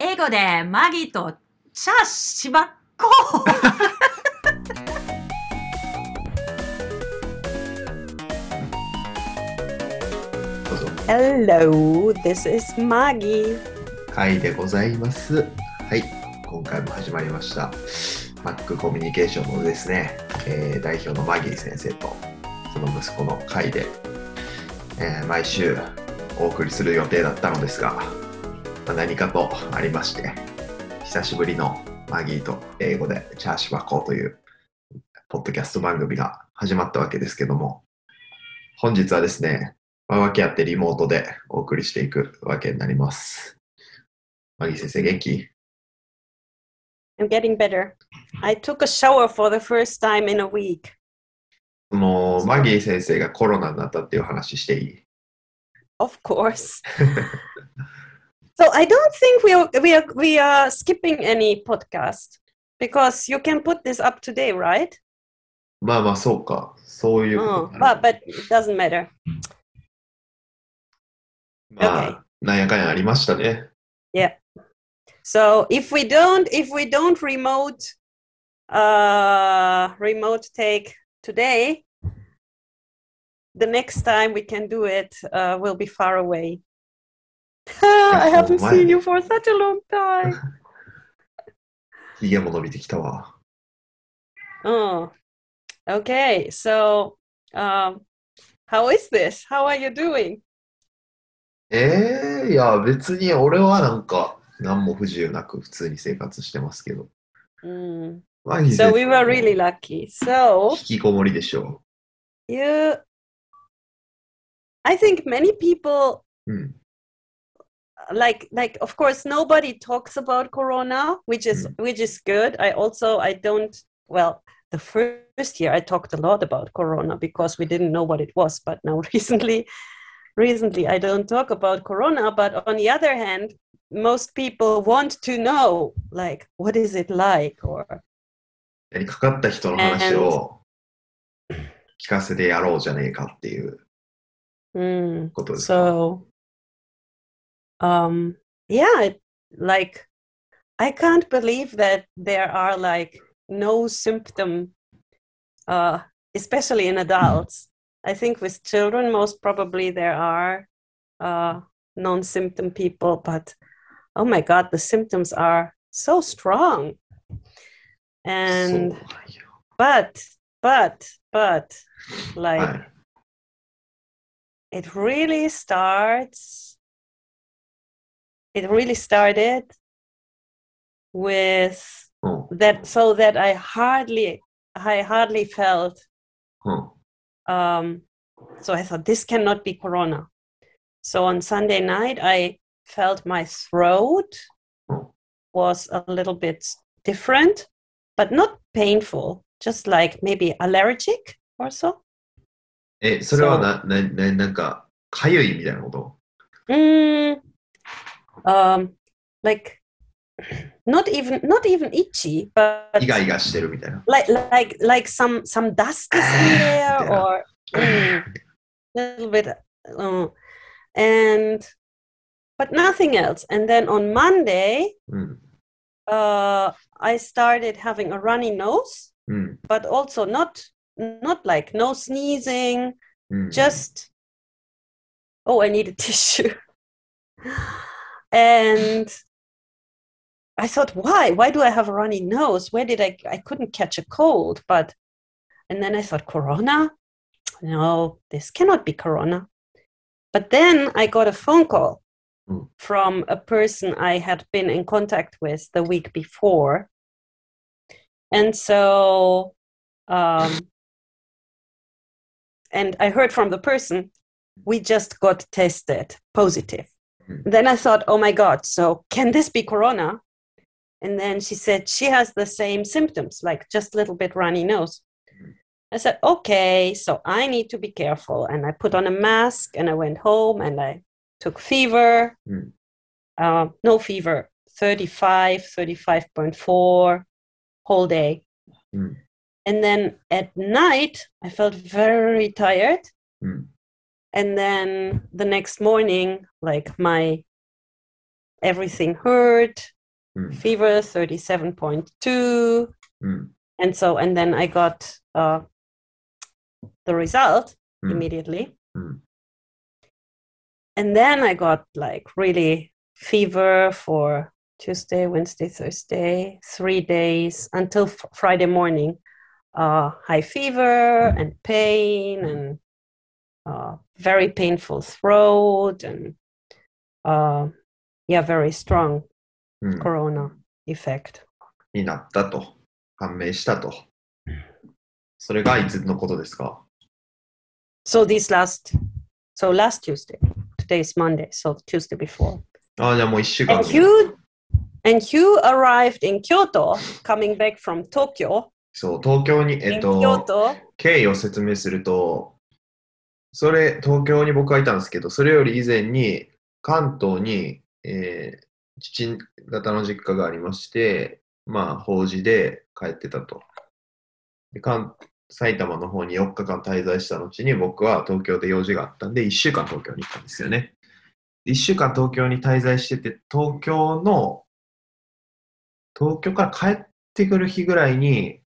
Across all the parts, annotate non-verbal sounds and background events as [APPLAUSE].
英語でマギーとチャーしばっこどうぞ。Hello, this is Maggie. 会でございます。はい、今回も始まりました。マックコミュニケーションのですね、えー代表のマギー先生と、その息子の会で、えー毎週お送りする予定だったのですが、まあ何かとありまして、久しぶりのマギーと英語でチャーシュバコというポッドキャスト番組が始まったわけですけども、本日はですね、まあ、訳あってリモートでお送りしていくわけになります。マギー先生、元気？I'm getting better. I took a shower for the first time in a week. そのマギー先生がコロナになったっていう話していい？Of course. [LAUGHS] so I don't think we are, we are we are skipping any podcast because you can put this up today, right? まあまあ、そうか。そういうこと Oh, になる but but it doesn't matter. まあ、なんやかんやありましたね。 So if we don't if we don't remote uh remote take today, the next time we can do it uh, will be far away. I haven't seen you for such a long time. ひげも伸びてきたわ。Oh, okay. So, um, how is this? How are you doing? ええいや、別に俺はなんか、何も不自由なく普通に生活してますけど。Mm. マギー So we were really lucky. So 引きこもりでしょ you, I think many people う。うん。like like of course nobody talks about corona which is which is good i also i don't well the first year i talked a lot about corona because we didn't know what it was but now [LAUGHS] recently recently i don't talk about corona but on the other hand most people want to know like what is it like or やりかかった人の話を聞かせてやろうじゃねえかっていう mm, ことですか。 so um yeah like i can't believe that there are like no symptom uh especially in adults. I think with children most probably there are uh non-symptom people but oh my god the symptoms are so strong. And so, but but but like it really starts it really started with うん。 that so that i hardly i hardly felt うん。 um so i thought this cannot be corona so on sunday night i felt my throat Oh. was a little bit different but not painful just like maybe allergic or so え、それはな、な、な、なんか、かゆいみたいなこと Mm, um, like not even not even itchy, but イガイガしてるみたいな。 like like like some some dust is in there Yeah. or mm, little bit, uh, and but nothing else. And then on Monday, うん。 uh, I started having a runny nose, うん。 but also not not like no sneezing, うん。 just oh i need a tissue [LAUGHS] and i thought why? Why do i have a runny nose? Where did i i couldn't catch a cold? But and then i thought corona? No this cannot be corona. But then i got a phone call Mm. from a person i had been in contact with the week before. And so um, and I heard from the person, we just got tested positive. Then I thought, oh my God, so can this be corona? And then she said she has the same symptoms, like just a little bit runny nose. I said, okay, so I need to be careful. And I put on a mask and I went home and I took fever. Mm. Uh, no fever, 35, 35.4, whole day. Mm. And then at night, I felt very tired. Mm and then the next morning like my everything hurt mm. fever 37.2 mm. and so and then i got uh, the result mm. immediately hmm. and then i got like really fever for tuesday wednesday thursday three days until f- friday morning uh, high fever and pain and uh, very painful throat and uh, yeah, very strong うん。 corona effect. になったと。判明したと。それがいつのことですか So this last, so last Tuesday. Today is Monday, so Tuesday before. ああ、じゃあもう一週間 And Hugh, and Hugh arrived in Kyoto, coming back from Tokyo. そう、東京に、えっ in と、 Kyoto, 経緯を説明すると、 それ、東京に僕はいたんですけど、それより以前に、関東に、えー父方の実家がありまして、まあ、法事で帰ってたと。で関埼玉の方に4日間滞在した後に、僕は東京で用事があったんで、1週間東京に行ったんですよね。1週間東京に滞在してて、東京の、東京から帰ってくる日ぐらいに、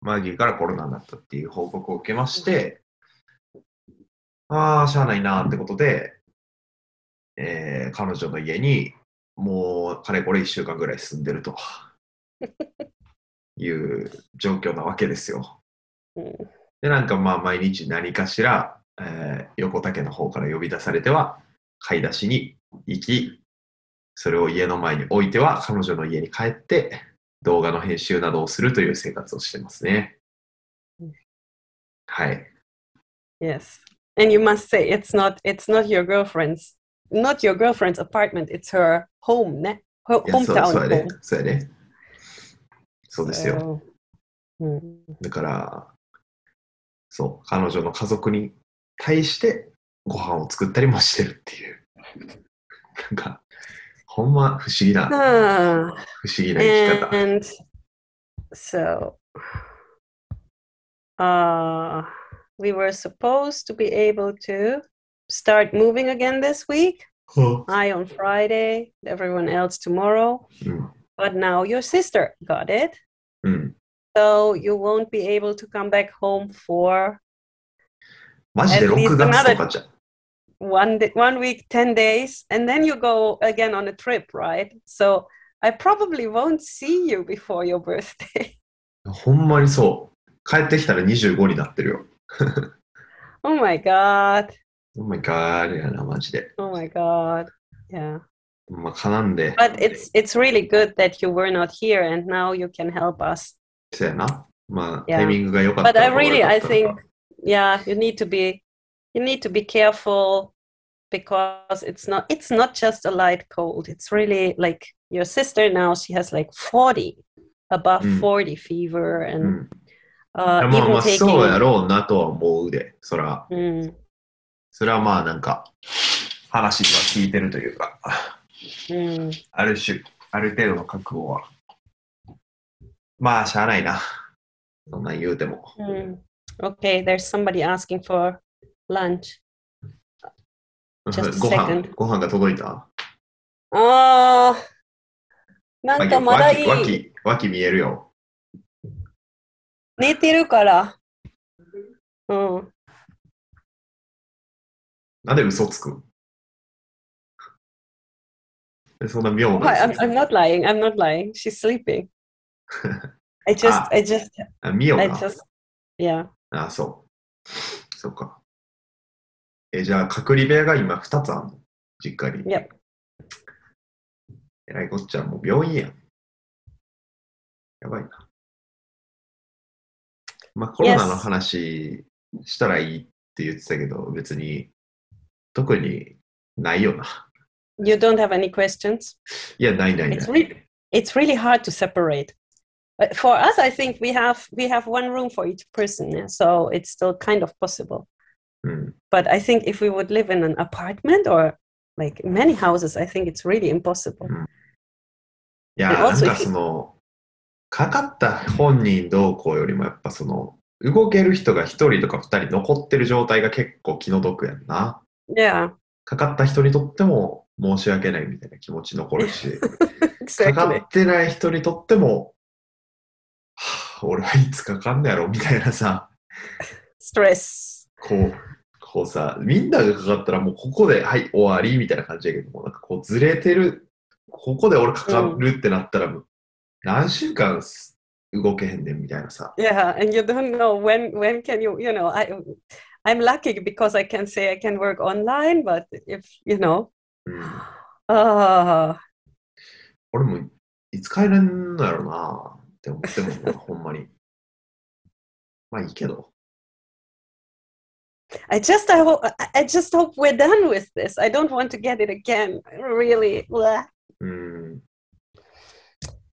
マギーからコロナになったっていう報告を受けまして、ああ、しゃあないなってことで、えー彼女の家にもうかれこれ1週間ぐらい住んでると [LAUGHS] いう状況なわけですよ。Mm. で、なんかまあ毎日何かしら、えー横田家の方から呼び出されては買い出しに行き、それを家の前に置いては彼女の家に帰って動画の編集などをするという生活をしてますねうん。はい。yes. And you must say it's not it's not your girlfriend's not your girlfriend's apartment, it's her home, ne? Her いやそう hometown そうやね home.。そうやね。そうですよ。 So, mm. だから、そう、彼女の家族に対してご飯を作ったりもしてるっていう。[LAUGHS] なんか、ほんま不思議な、 Ah, 不思議な生き方。 and so uh we were supposed to be able to start moving again this week. ほ I on Friday, everyone else tomorrow. ううん。 But now your sister got it. うん。 So you won't be able to come back home for マジで At least 6月とかじゃん。 one day, one week, 10 days, and then you go again on a trip, right? So I probably won't see you before your birthday. [LAUGHS] ほんまにそう。帰ってきたら25になってるよ。 oh my god. Oh my god やな、マジで。 Oh my god. Yeah. まあ、かなんで、 But it's it's really good that you were not here and now you can help us. そうやな。まあ、 Yeah. タイミングが良かった But I のか悪 really か I ったの think か yeah, you need to be you need to be careful because it's not it's not just a light cold. It's really like your sister now she has like 40 above Mm. 40 fever う and ん。 Uh, まあまあ、そうやろうなとは思うで。そら、mm, それはまあなんか、話は聞いてるというか、mm, ある種、ある程度の覚悟は。まあ、しゃあないな。そんなん言うても。mm. okay, there's somebody asking for lunch. Just [LAUGHS] ご飯.ご飯が届いた？ああ、なんかまだいい。脇脇脇見えるよ。寝てるから。うん。なんで嘘つくそんな妙な I'm, I'm not lying. I'm not lying. She's sleeping. [LAUGHS] I just, Ah. I just, あ妙 I な。just, yeah. あ、そう。そうか。え、じゃあ、隔離部屋が今2つあるの？実家に。Yep. えらいこっちゃ、もう病院やん。やばいな。まあ、コロナの.話したらいいって言ってたけど、別に特にないよな。You don't have any questions? いや、ないないな It's い。really, it's really hard to separate. But for us, I think we have we have one room for each person, yeah, so it's still kind of possible. うん。But I think if we would live in an apartment or like many houses, I think it's really impossible. いや、And なん also かその、かかった本人どうこうよりも、やっぱその、動ける人が1人とか2人残ってる状態が結構気の毒やんな。Yeah. かかった人にとっても申し訳ないみたいな気持ち残るし、[LAUGHS] か exactly. かってない人にとっても、はあ、俺はいつかかんのやろみたいなさ、Stress. こう、こうさ、みんながかかったらもうここで、はい、終わりみたいな感じやけども、なんかこうずれてる、ここで俺かかるってなったら、もう何週間す動けへんねんみたいなさ。 Yeah, and you don't know when when can you, you know, I I'm lucky because I can say I can work online, but if, you know, うん、 ah, 俺もいつ帰れんのやろなって思ってもんな、ほんまに。まあいいけど。 I just [LAUGHS] I hope I- I just hope we're done with this. I don't want to get it again. Really. Blah. うん。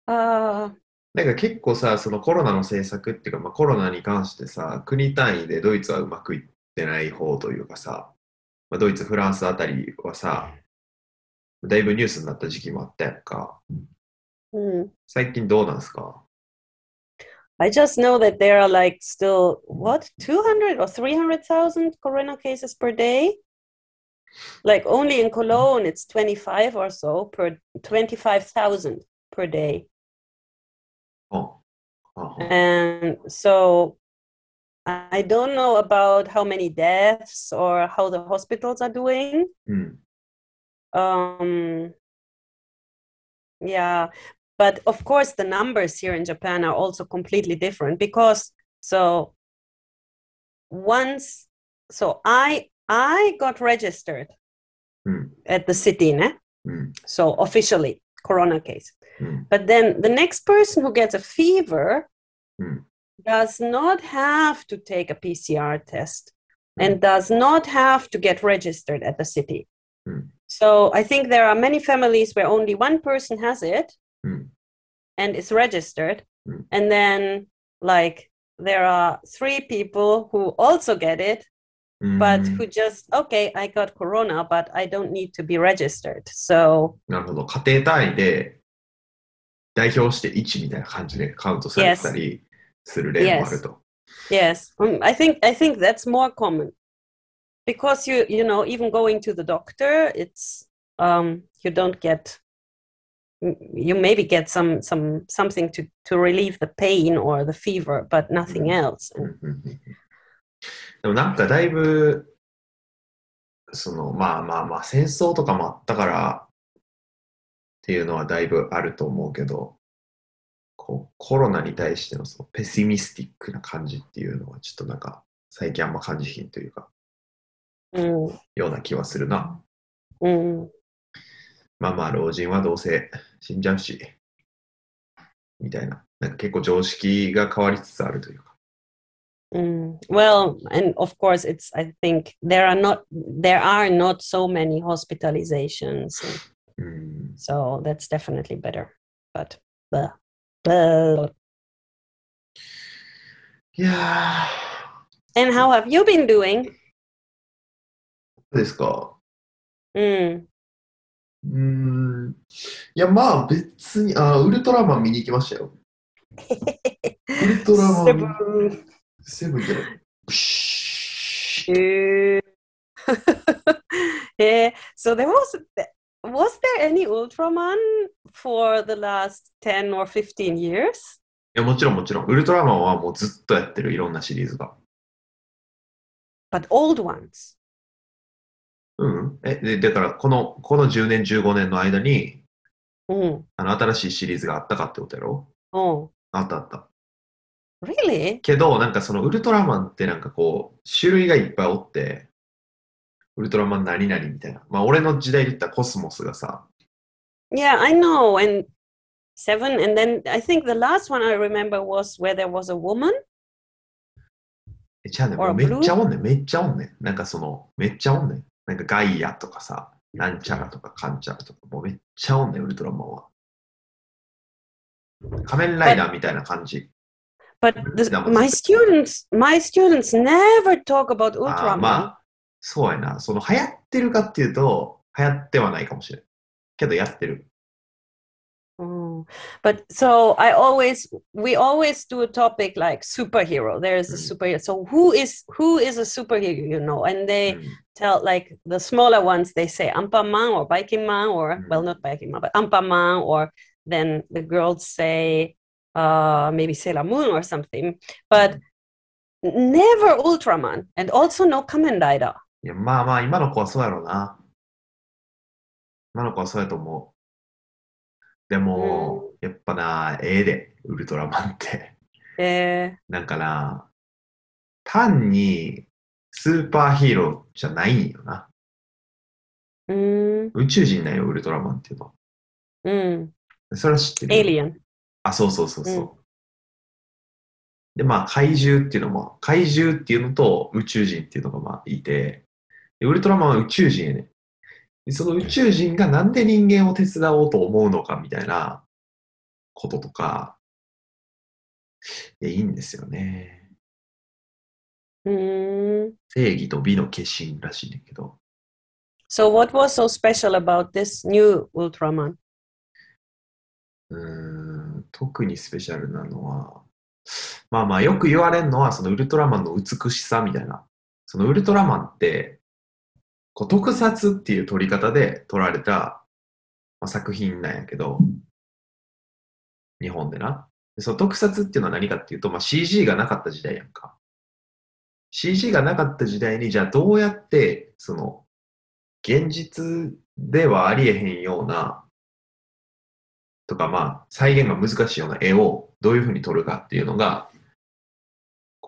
Uh, なんか結構さ、そのコロナの政策っていうか、まあ、コロナに関してさ、国単位でドイツはうまくいってない方というかさ、まあ、ドイツ、フランスあたりはさ、だいぶニュースになった時期もあったやんか。hmm. 最近どうなんすか？I just know that there are like still what 200 or 300,000 corona cases per day? Like only in Cologne, it's 25 or so per 25,000 per day. Oh. Uh-huh. And so I don't know about how many deaths or how the hospitals are doing. Mm. Um, yeah, but of course, the numbers here in Japan are also completely different because so once so I I got registered mm. at the city, ne? Mm. so officially corona case. Hmm. But then the next person who gets a fever Hmm. does not have to take a PCR test and does not have to get registered at the city. Hmm. So I think there are many families where only one person has it Hmm. and is registered. Hmm. And then, like, there are three people who also get it, うん but who just, okay, I got corona, but I don't need to be registered. So, なるほど。家庭単位で [LAUGHS] 代表して1みたいな感じでカウントされてたりする例もあると。yes, um, I think I think that's more common because you you know even going to the doctor, it's um, you don't get you maybe get some some something to to relieve the pain or the fever, but nothing Mhm. else. でもなんかだいぶ、そのまあまあまあ戦争とかもあったからっていうのはだいぶあると思うけど、こうコロナに対してのそのペシミスティックな感じっていうのはちょっとなんか最近あんま感じひんというか、Mm, ような気はするな。mm. まあまあ老人はどうせ死んじゃうし、みたいな。なんか結構常識が変わりつつあるというか。Mm. Well, and of course, it's. I think there are not there are not so many hospitalizations。so that's definitely better. But blah, blah. いや and how have you been doing? ー、どうですか Mm. うーん。いや、まあ別に、あウルトラマン見に行きましたよ。ウルトラマン、 Seven. セブンじゃない。プシュ Eh. Eh, so there [LAUGHS] was was there any Ultraman for the last 10 or 15 years? いや、もちろんもちろん。ウルトラマンはもうずっとやってる、いろんなシリーズが。But old ones? うん。え、でだから、この、この10年、15年の間に、Mm. あの、新しいシリーズがあったかってことやろ？Oh, あったあった。really? けど、なんかそのウルトラマンってなんかこう、種類がいっぱいおって、ウルトラマン何々みたいな。まあ、俺の時代で言ったらコスモスがさ、Yeah, I know. And seven, and then I think the last one I remember was where there was a woman. えちゃうねもうめっちゃおんねん、めっちゃおんねん。なんかその、めっちゃおんねん。なんかガイアとかさ、なんちゃらとかかんちゃらとか、もうめっちゃおんねん、ウルトラマンは。仮面ライダーみたいな感じ。But the, That was my students, my students never talk about Ultraman. まあ、そうやな。その流行ってるかっていうと、流行ってはないかもしれん。けどやってる。 Oh. Oh, but so I always we always do a topic like superhero. There is a Mm. superhero. So who is who is a superhero? You know, and they うん tell like the smaller ones. They say Ampaman or Biking Man or well, Mm. not Biking Man, but Ampaman. Or then the girls say uh, maybe Sailor Moon or something. But never Ultraman, and also no Kamen Rider. いや、まあまあ、今の子はそうやろうな。今の子はそうやと思う。でも、やっぱな、ええで、ウルトラマンって。Eh, なんかな、単にスーパーヒーローじゃないんよな。mm, 宇宙人なんよ、ウルトラマンっていうのは。mm, それは知ってる？alien. あ、そうそうそうそう。うんで、まあ、怪獣っていうのも、怪獣っていうのと宇宙人っていうのがまあいて、でウルトラマンは宇宙人やねその宇宙人がなんで人間を手伝おうと思うのかみたいなこととか、いやいいんですよね。Mm. 正義と美の化身らしいねんけど。So what was so special about this new Ultraman? うーん特にスペシャルなのは、まあまあよく言われるのは、そのウルトラマンの美しさみたいな。そのウルトラマンって、こう特撮っていう撮り方で撮られた、まあ、作品なんやけど、日本でな。でその特撮っていうのは何かっていうと、まあ、CG がなかった時代やんか。CG がなかった時代に、じゃあどうやって、その、現実ではありえへんような、とか、まあ、再現が難しいような絵をどういうふうに撮るかっていうのが、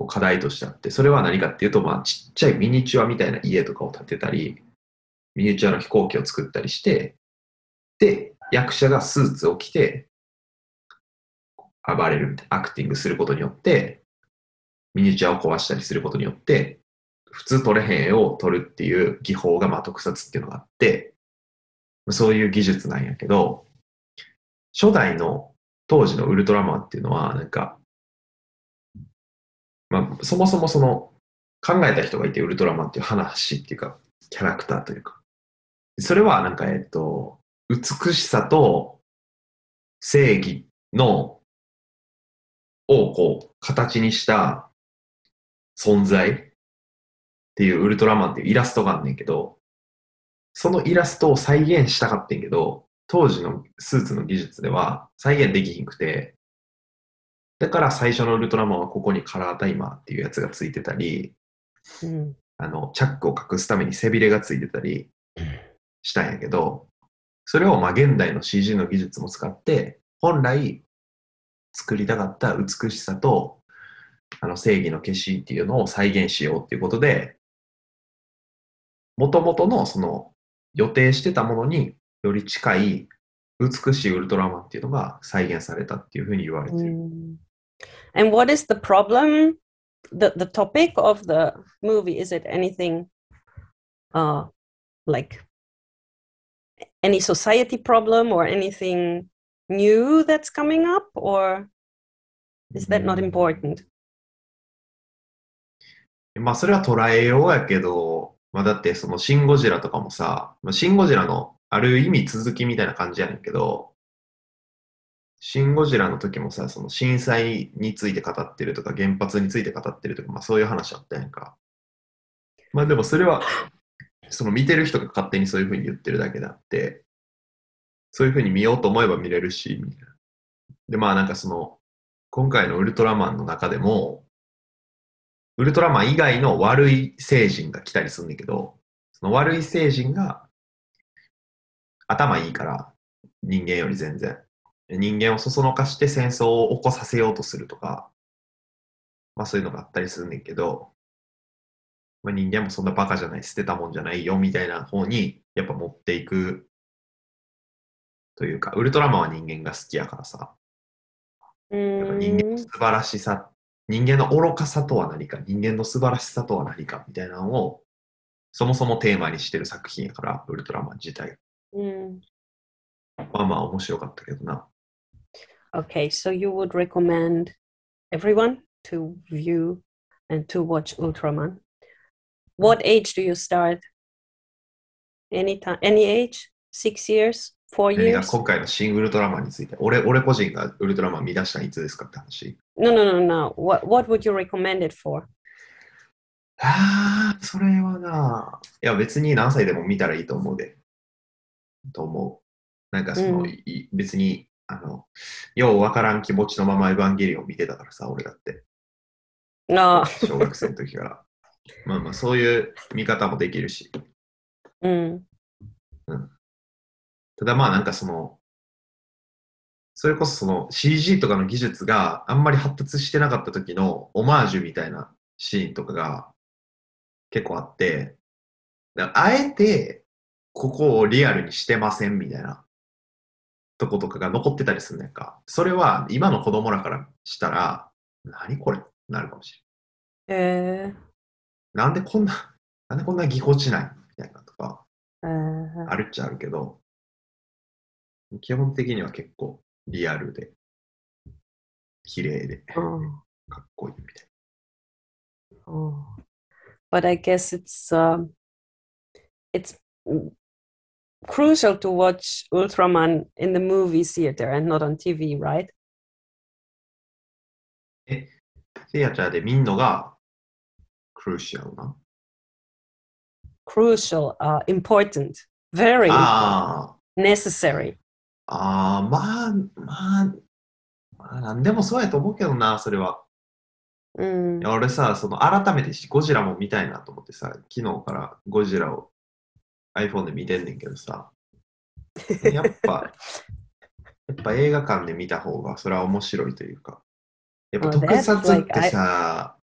こう課題としてあって、それは何かっていうと、まあ、ちっちゃいミニチュアみたいな家とかを建てたり、ミニチュアの飛行機を作ったりして、で、役者がスーツを着て、暴れるみたいな、アクティングすることによって、ミニチュアを壊したりすることによって、普通撮れへん絵を撮るっていう技法が、まあ、特撮っていうのがあって、そういう技術なんやけど、初代の当時のウルトラマンっていうのは、なんか、まあ、そもそもその考えた人がいて、ウルトラマンっていう話っていうか、キャラクターというか、それはなんか、えっと、美しさと正義の、をこう、形にした存在っていうウルトラマンっていうイラストがあんねんけど、そのイラストを再現したかってんけど、当時のスーツの技術では再現できひんくて、だから最初のウルトラマンはここにカラータイマーっていうやつがついてたり、Mm. あの、チャックを隠すために背びれがついてたりしたんやけど、それをまあ現代の CG の技術も使って、本来作りたかった美しさとあの正義の化身っていうのを再現しようっていうことで、もともとのその予定してたものにより近い美しいウルトラマンっていうのが再現されたっていうふうに言われてる。Mm. And what is the problem? The the topic of the movie is it anything uh like any society problem or anything new that's coming up or is that not important? まあそれは捉えようやけど、まあだってそのシン・ゴジラとかもさ、まあシン・ゴジラのある意味続きみたいな感じやねんけど、 シン・ゴジラの時もさ、その震災について語ってるとか原発について語ってるとか、まあそういう話あったやんか。まあでもそれは、[LAUGHS] その見てる人が勝手にそういうふうに言ってるだけであって、そういうふうに見ようと思えば見れるし、みたいな。で、まあなんかその、今回のウルトラマンの中でも、ウルトラマン以外の悪い星人が来たりするんだけど、その悪い星人が頭いいから、人間より全然。人間をそそのかして戦争を起こさせようとするとか、まあそういうのがあったりするんだけど、まあ、人間もそんなバカじゃない、捨てたもんじゃないよみたいな方にやっぱ持っていくというか、ウルトラマンは人間が好きやからさ、やっぱ人間の Mm. 素晴らしさ、人間の愚かさとは何か、人間の素晴らしさとは何かみたいなのを、そもそもテーマにしてる作品やから、ウルトラマン自体。Mm. まあまあ面白かったけどな。Okay, so you would recommend everyone to view and to watch Ultraman. What age do you start? Any time, any age? Six years, four 何が years. 今回の新ウルトラマンについて。俺、俺個人がウルトラマン見出したのいつですかって話。 No, no, no, no. What what would you recommend it for? ああ、それはな。いや、別に何歳でも見たらいいと思うで。と思う。なんかその、うんい別に、 あの、ようわからん気持ちのままエヴァンゲリオン見てたからさ、俺だって。No. 小学生の時から。まあまあ、そういう見方もできるし。Mm. ただまあなんかその、それこそその CG とかの技術があんまり発達してなかった時のオマージュみたいなシーンとかが結構あって、あえてここをリアルにしてませんみたいなとことかが残ってたりするねんか。それは今の子供らからしたら、何これってなるかもしれ Uh, ん。なんでこんな、なんでこんなぎこちないのみたいなとか。uh, あるっちゃあるけど、基本的には結構リアルで、綺麗で、oh, かっこいいみたい oh. But I guess it's um, it's mm, crucial to watch Ultraman in the movie theater and not on TV, right? な。セアチャーで見んのが、クルーシャルな。Crucial, uh, important, very important, あ necessary. あ、ああ、まあ、まあ、まあ、なんでもそうやと思うけどな、それは。Mm. いや俺さ、その改めてゴジラも見たいなと思ってさ、昨日からゴジラを iPhone で見てんねんけどさ、[LAUGHS] やっぱ、やっぱ映画館で見た方がそれは面白いというか、やっぱ Oh, 特撮ってさ、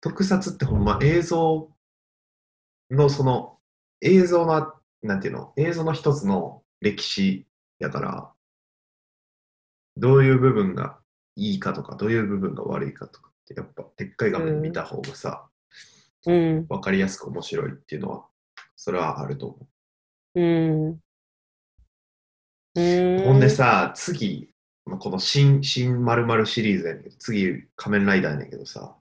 特撮ってほんま映像のその映像の、なんていうの、映像の一つの歴史やから、どういう部分がいいかとか、どういう部分が悪いかとかって、やっぱでっかい画面で見た方がさ、Mm. わかりやすく面白いっていうのは、それはあると思 Mm. う。Mm. ほんでさ、次、まあこの新、新〇〇シリーズやねんけど、次、仮面ライダーやねんけどさ、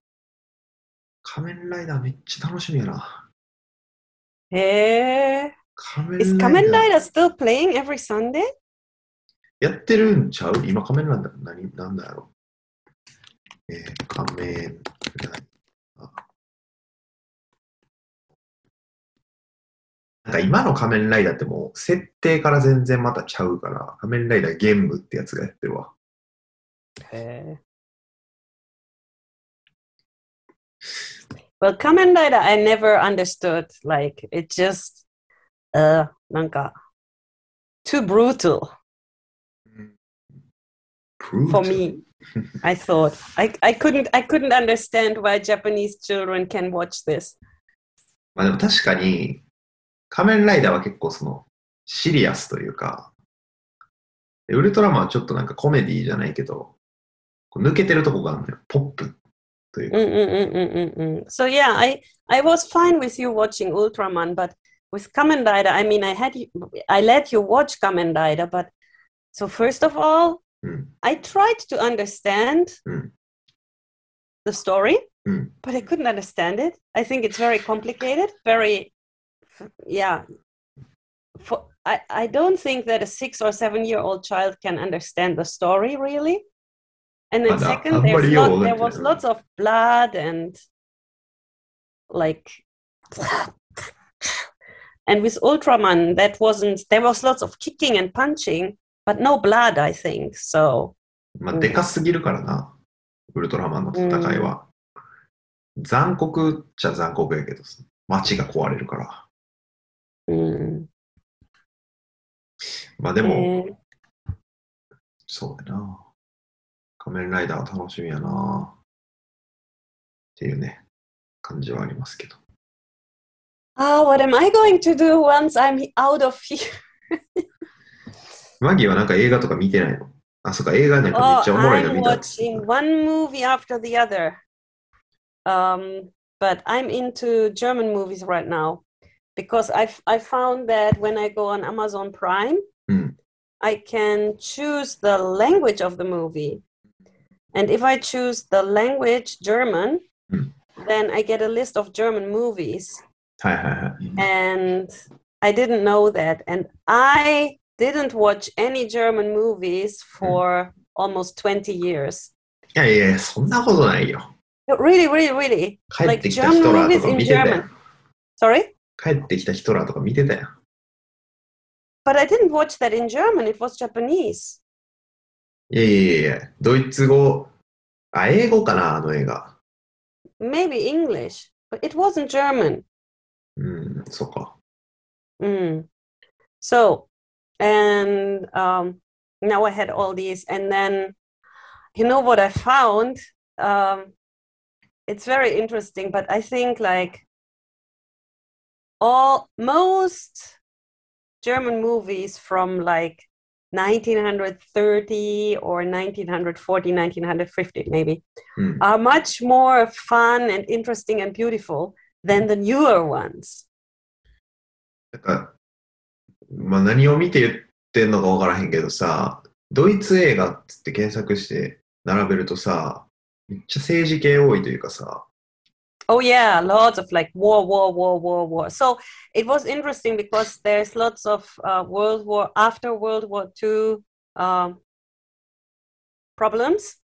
仮面ライダーめっちゃ楽しみやな。Hey. 仮 Is 面 Kamen ライダー still playing every Sunday? やってるんちゃう？今仮面ライダー何、なんだろ？う。えー、仮面ライなんか今の仮面ライダーってもう設定から全然またちゃうから、仮面ライダーゲームってやつがやってるわ。Okay. Well, Kamen Rider, I never understood. Like, it just, uh, なんか too brutal for me. I thought I, I couldn't I couldn't understand why Japanese children can watch this. まあでも確かに、仮面ライダーは結構その、シリアスというか、でウルトラマンはちょっとなんかコメディじゃないけど、こう抜けてるとこがあるのよ。ポップというか。 Mm-mm-mm-mm-mm. So yeah, I I was fine with you watching Ultraman, but with Kamen Rider, I mean, I had you, I let you watch Kamen Rider, but so first of all, うん。 I tried to understand Mm. the story, Mm. but I couldn't understand it. I think it's very complicated, very, yeah. For, I, I don't think that a six or seven year old child can understand the story really. And then But, uh, second, how there's about you, lot, there Olympian? was lots of blood and like and with Ultraman that wasn't there was lots of kicking and punching, but no blood, I think. So まあ、うんでかすぎるからな、ウルトラマンの戦いは。残酷っちゃ残酷やけど、街が壊れるから。 Mm, まあでも、eh, そうやな。仮面ライダーは楽しみやな。っていうね、感じはありますけど。ah, what am I going to do once I'm out of here? マギーはなんか映画とか見てないのあ、そっか、映画なんかめ Oh, っちゃおもろいの I'm 見たって言 watching one movie after the other. Um, but I'm into German movies right now because I I found that when I go on Amazon Prime, Mm. I can choose the language of the movie. And if I choose the language German, Mm. then I get a list of German movies. はいはいはい。 And I didn't know that. And I didn't watch any German movies for almost 20 years. いやいやいや、そんなことないよ。 Really, really, really. 帰っ Like てきたヒト German ラー movies とか in 見てたよ German.。Sorry? 帰ってきたヒトラーとか見てたよ。 But I didn't watch that in German. It was Japanese. いやいやいや、ドイツ語、あ、英語かな、あの映画。 Maybe English, but it wasn't German. うん、そうか。 Mm. So, and um, now I had all these, and then you know what I found? Um, it's very interesting, but I think like all most German movies from like 1930 or 1940, 1950 maybe うん。are much more fun and interesting and beautiful than the newer ones. なんか、まあ何を見て言ってんのかわからへんけどさ、ドイツ映画っつって検索して並べるとさ、めっちゃ政治系多いというかさ、Oh yeah, lots of like war, war, war, war, war. So it was interesting because there's lots of uh, World War after World War II um, problems,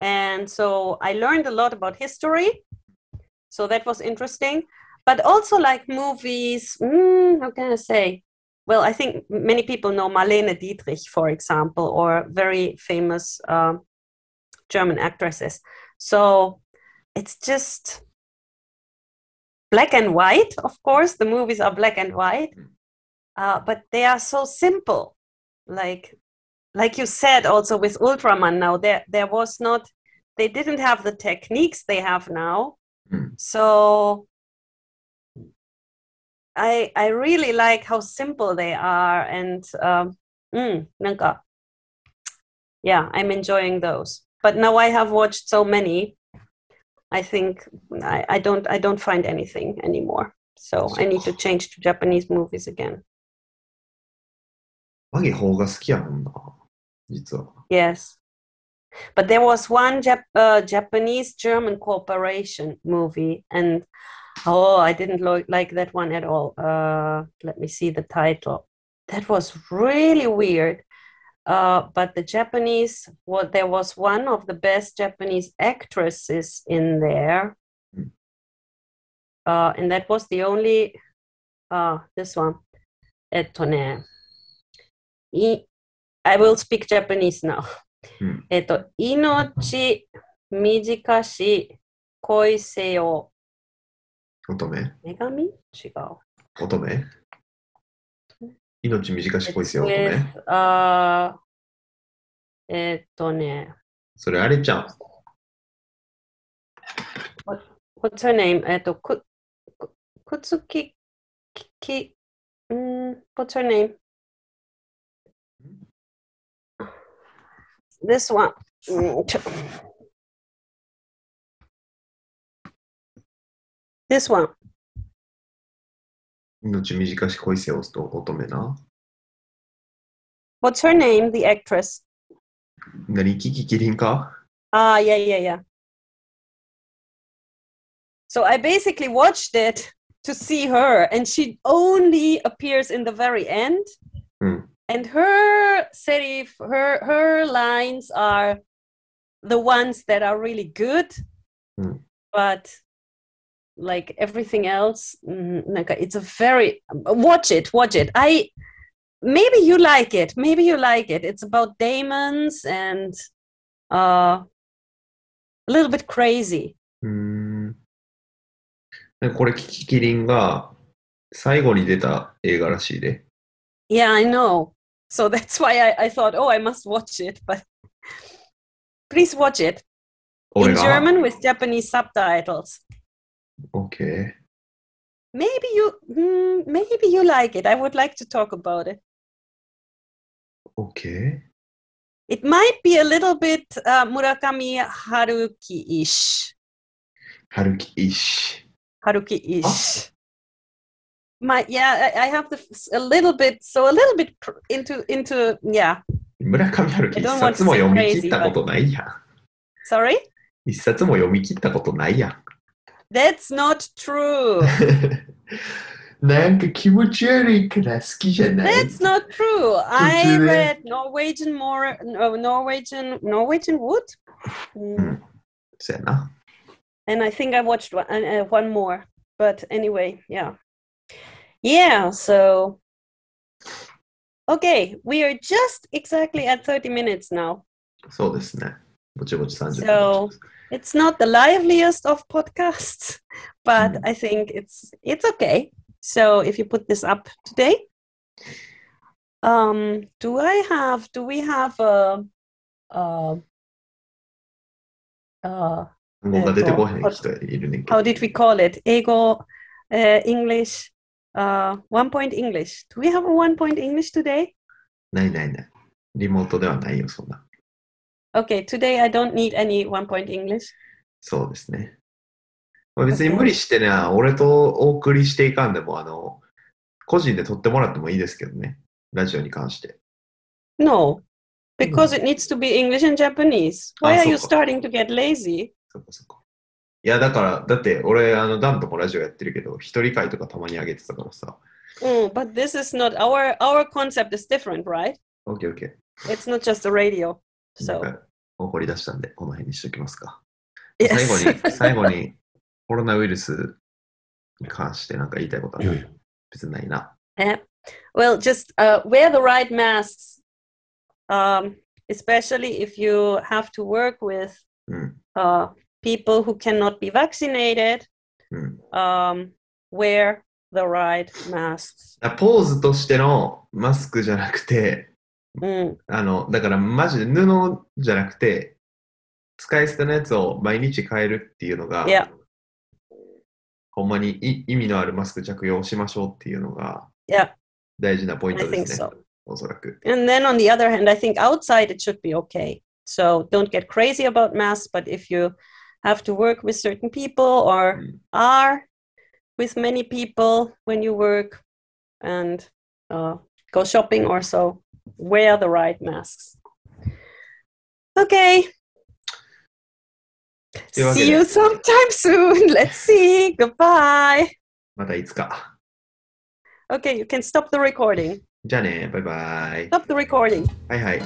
and so I learned a lot about history. So that was interesting, but also like movies. Mm, how can I say? Well, I think many people know Marlene Dietrich, for example, or very famous um German actresses. So it's just black and white, of course, the movies are black and white, mm. uh, but they are so simple. Like, like you said, also with Ultraman now, there there was not, they didn't have the techniques they have now. Mm. So I I really like how simple they are, and um, mm, yeah, I'm enjoying those. But now I have watched so many I think I, I don't I don't find anything anymore. So I need to change to Japanese movies again. マギ邦画好きやもんな、実は。 Yes. But there was one Jap- uh, Japanese German cooperation movie, and oh, I didn't lo- like that one at all. Uh, let me see the title. That was really weird. Uh, but the Japanese, well, there was one of the best Japanese actresses in there. Mm. Uh, and that was the only, uh, this one. えっとね、い I will speak Japanese now. うん[LAUGHS] えっと、命短し恋せよ。乙女女神違う。乙女 命短し恋せよ乙 It's 女 with, あーえっとね、それあれちゃん。What's her name? えっと、く、く、くつき、き、き、うん What's her name? This one. うんちょ This one. 命短し恋せよと乙女な。 What's her name? The actress. 何キキキリンか Ah, yeah, yeah, yeah. So I basically watched it to see her, and she only appears in the very end. Mm. And her serif, her her lines are the ones that are really good, Mm. but like everything else, mm, なんか it's a very watch it, watch it. I maybe you like it, maybe you like it. It's about demons and uh a little bit crazy. うーん。でこれキキキリンが最後に出た映画らしいで。 Yeah, I know. So that's why I, I thought, oh, I must watch it. But please watch it 俺 in が German with Japanese subtitles. OK。Maybe you, mm, maybe you like it. I would like to talk about it. OK? It might be a little bit uh, Murakami Haruki-ish. 春樹イッシ Haruki-ish. My yeah, I, I have the a little bit, so a little bit into into yeah. 村上春樹 I 一 don't want to 冊も読み切ったことないやん。Sorry, 一冊も読み切ったことないやん。that's not true. [LAUGHS] なんか気持ち悪いから好きじゃない。 That's not true. I Today- read Norwegian more no, Norwegian Norwegian Wood. Mm. うん。そうやな。 and I think I watched one, uh, uh, one more. But anyway, yeah, yeah. So, okay, we are just exactly at thirty minutes now. そうですね。ぼちぼち30分 So- 経ちます。 It's not the liveliest of podcasts, but Mm. I think it's it's okay. So if you put this up today, um, do I have? Do we have a? Uh, uh, 単語が出てこへん人いるねんけど how did we call it? Ego, uh, English, uh, one point English. Do we have a one point English today? ないないない。リモートではないよ、そんな。 Okay, today I don't need any one point English. そうですね。まあ別に無理してね、俺とお送りしていかんでも、あの、個人で撮ってもらってもいいですけどね。ラジオに関して。No, because it needs to be English and Japanese. Why Ah, are you starting to get lazy? そっかそっか。いや、だから、だって俺、あの、ダンともラジオやってるけど、一人会とかたまに上げてたからさ。Mm, but this is not our our concept is different, right? オッケーオッケ It's not just the radio. So か、怒り出したんで、この辺にしときますか。最後に、最後に、コロナウイルスに関してなんか言いたいことある別にないな。Eh, well, just uh, wear the right masks, um, especially if you have to work with うん。uh, people who cannot be vaccinated. うん。Um, wear the right masks. だポーズとしてのマスクじゃなくて、Mm, あの、だからマジで布じゃなくて、使い捨てのやつを毎日変えるっていうのが、Yeah. ほんまにい意味のあるマスク着用しましょうっていうのが yeah, 大事なポイン I トで think すね so.。おそらく。And then on the other hand, I think outside it should be okay. So don't get crazy about masks. But if you have to work with certain people or Mm. are with many people when you work and uh, go shopping or so, wear the right masks. Okay. というわけ See で you sometime soon. [LAUGHS] Let's see. Goodbye. またいつか。 Okay, you can stop the recording. じゃあね、バイバイ。 Stop the recording. はいはい。